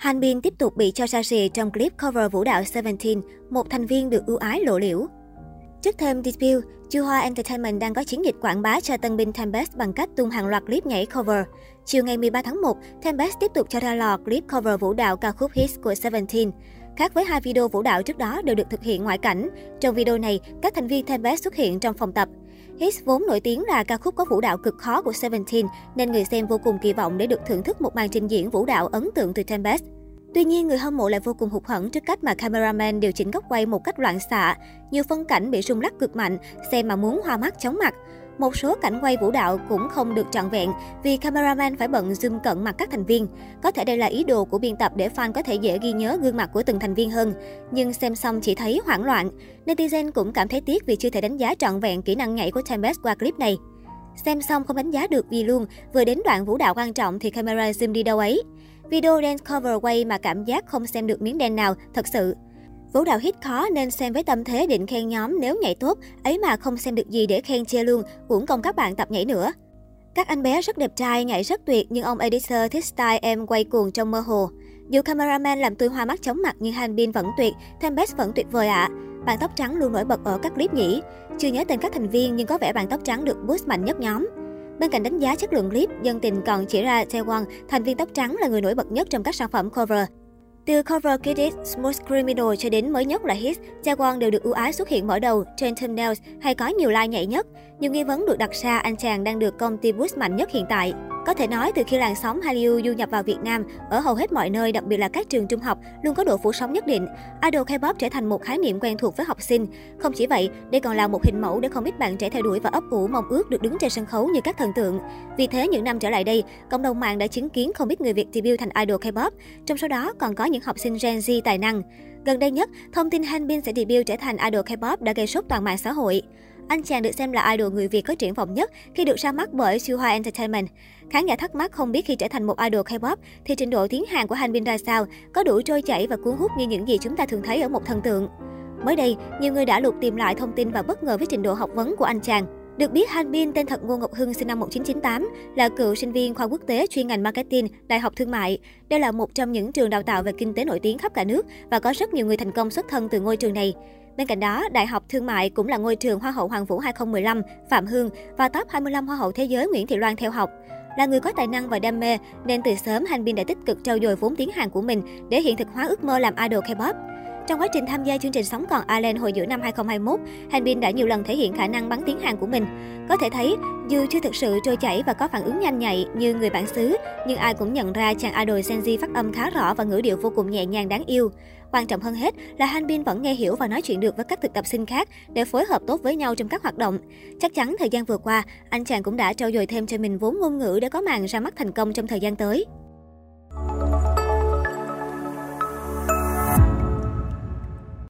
Hanbin tiếp tục bị cho sa xì trong clip cover vũ đạo Seventeen, một thành viên được ưu ái lộ liễu. Trước thêm debut, Juha Entertainment đang có chiến dịch quảng bá cho tân binh Tempest bằng cách tung hàng loạt clip nhảy cover. Chiều ngày 13 tháng 1, Tempest tiếp tục cho ra lò clip cover vũ đạo ca khúc hit của Seventeen. Khác với hai video vũ đạo trước đó đều được thực hiện ngoại cảnh, trong video này, các thành viên Tempest xuất hiện trong phòng tập. Hits vốn nổi tiếng là ca khúc có vũ đạo cực khó của Seventeen, nên người xem vô cùng kỳ vọng để được thưởng thức một màn trình diễn vũ đạo ấn tượng từ Tempest. Tuy nhiên, người hâm mộ lại vô cùng hụt hẫng trước cách mà cameraman điều chỉnh góc quay một cách loạn xạ. Nhiều phân cảnh bị rung lắc cực mạnh, xem mà muốn hoa mắt chóng mặt. Một số cảnh quay vũ đạo cũng không được trọn vẹn vì cameraman phải bận zoom cận mặt các thành viên. Có thể đây là ý đồ của biên tập để fan có thể dễ ghi nhớ gương mặt của từng thành viên hơn. Nhưng xem xong chỉ thấy hoảng loạn. Netizen cũng cảm thấy tiếc vì chưa thể đánh giá trọn vẹn kỹ năng nhảy của Tempest qua clip này. Xem xong không đánh giá được vì luôn, vừa đến đoạn vũ đạo quan trọng thì camera zoom đi đâu ấy. Video dance cover quay mà cảm giác không xem được miếng đen nào, thật sự. Vũ đạo hit khó nên xem với tâm thế định khen nhóm nếu nhảy tốt, ấy mà không xem được gì để khen chê luôn, uổng công các bạn tập nhảy nữa. Các anh bé rất đẹp trai, nhảy rất tuyệt nhưng ông editor thích style em quay cuồng trong mơ hồ. Dù cameraman làm tôi hoa mắt chóng mặt nhưng Hanbin vẫn tuyệt, Tempest vẫn tuyệt vời ạ. À. Bạn tóc trắng luôn nổi bật ở các clip nhỉ. Chưa nhớ tên các thành viên nhưng có vẻ bạn tóc trắng được boost mạnh nhất nhóm. Bên cạnh đánh giá chất lượng clip, dân tình còn chỉ ra Taewon, thành viên tóc trắng là người nổi bật nhất trong các sản phẩm cover. Từ cover Kid Smooth Criminal cho đến mới nhất là Hit, Jaewon đều được ưu ái xuất hiện mở đầu trên thumbnails hay có nhiều like nhảy nhất. Nhiều nghi vấn được đặt ra anh chàng đang được công ty boost mạnh nhất hiện tại. Có thể nói, từ khi làn sóng Hallyu du nhập vào Việt Nam, ở hầu hết mọi nơi, đặc biệt là các trường trung học, luôn có độ phủ sóng nhất định. Idol K-pop trở thành một khái niệm quen thuộc với học sinh. Không chỉ vậy, đây còn là một hình mẫu để không ít bạn trẻ theo đuổi và ấp ủ mong ước được đứng trên sân khấu như các thần tượng. Vì thế, những năm trở lại đây, cộng đồng mạng đã chứng kiến không ít người Việt debut thành idol K-pop. Trong số đó còn có những học sinh Gen Z tài năng. Gần đây nhất, thông tin Hanbin sẽ debut trở thành idol K-pop đã gây sốt toàn mạng xã hội. Anh chàng được xem là idol người Việt có triển vọng nhất khi được ra mắt bởi Suha Entertainment. Khán giả thắc mắc không biết khi trở thành một idol K-pop thì trình độ tiếng Hàn của Hanbin ra sao, có đủ trôi chảy và cuốn hút như những gì chúng ta thường thấy ở một thần tượng. Mới đây, nhiều người đã lục tìm lại thông tin và bất ngờ với trình độ học vấn của anh chàng. Được biết, Hanbin tên thật Ngô Ngọc Hưng sinh năm 1998, là cựu sinh viên khoa quốc tế chuyên ngành marketing, Đại học Thương mại. Đây là một trong những trường đào tạo về kinh tế nổi tiếng khắp cả nước và có rất nhiều người thành công xuất thân từ ngôi trường này. Bên cạnh đó, Đại học Thương mại cũng là ngôi trường Hoa hậu Hoàng vũ 2015, Phạm Hương và top 25 Hoa hậu Thế giới Nguyễn Thị Loan theo học. Là người có tài năng và đam mê, nên từ sớm Hành Bin đã tích cực trau dồi vốn tiếng Hàn của mình để hiện thực hóa ước mơ làm idol K-pop. Trong quá trình tham gia chương trình Sống còn Island hồi giữa năm 2021, Hanbin đã nhiều lần thể hiện khả năng bắn tiếng Hàn của mình. Có thể thấy, dù chưa thực sự trôi chảy và có phản ứng nhanh nhạy như người bản xứ, nhưng ai cũng nhận ra chàng idol Senji phát âm khá rõ và ngữ điệu vô cùng nhẹ nhàng đáng yêu. Quan trọng hơn hết là Hanbin vẫn nghe hiểu và nói chuyện được với các thực tập sinh khác để phối hợp tốt với nhau trong các hoạt động. Chắc chắn thời gian vừa qua, anh chàng cũng đã trau dồi thêm cho mình vốn ngôn ngữ để có màn ra mắt thành công trong thời gian tới.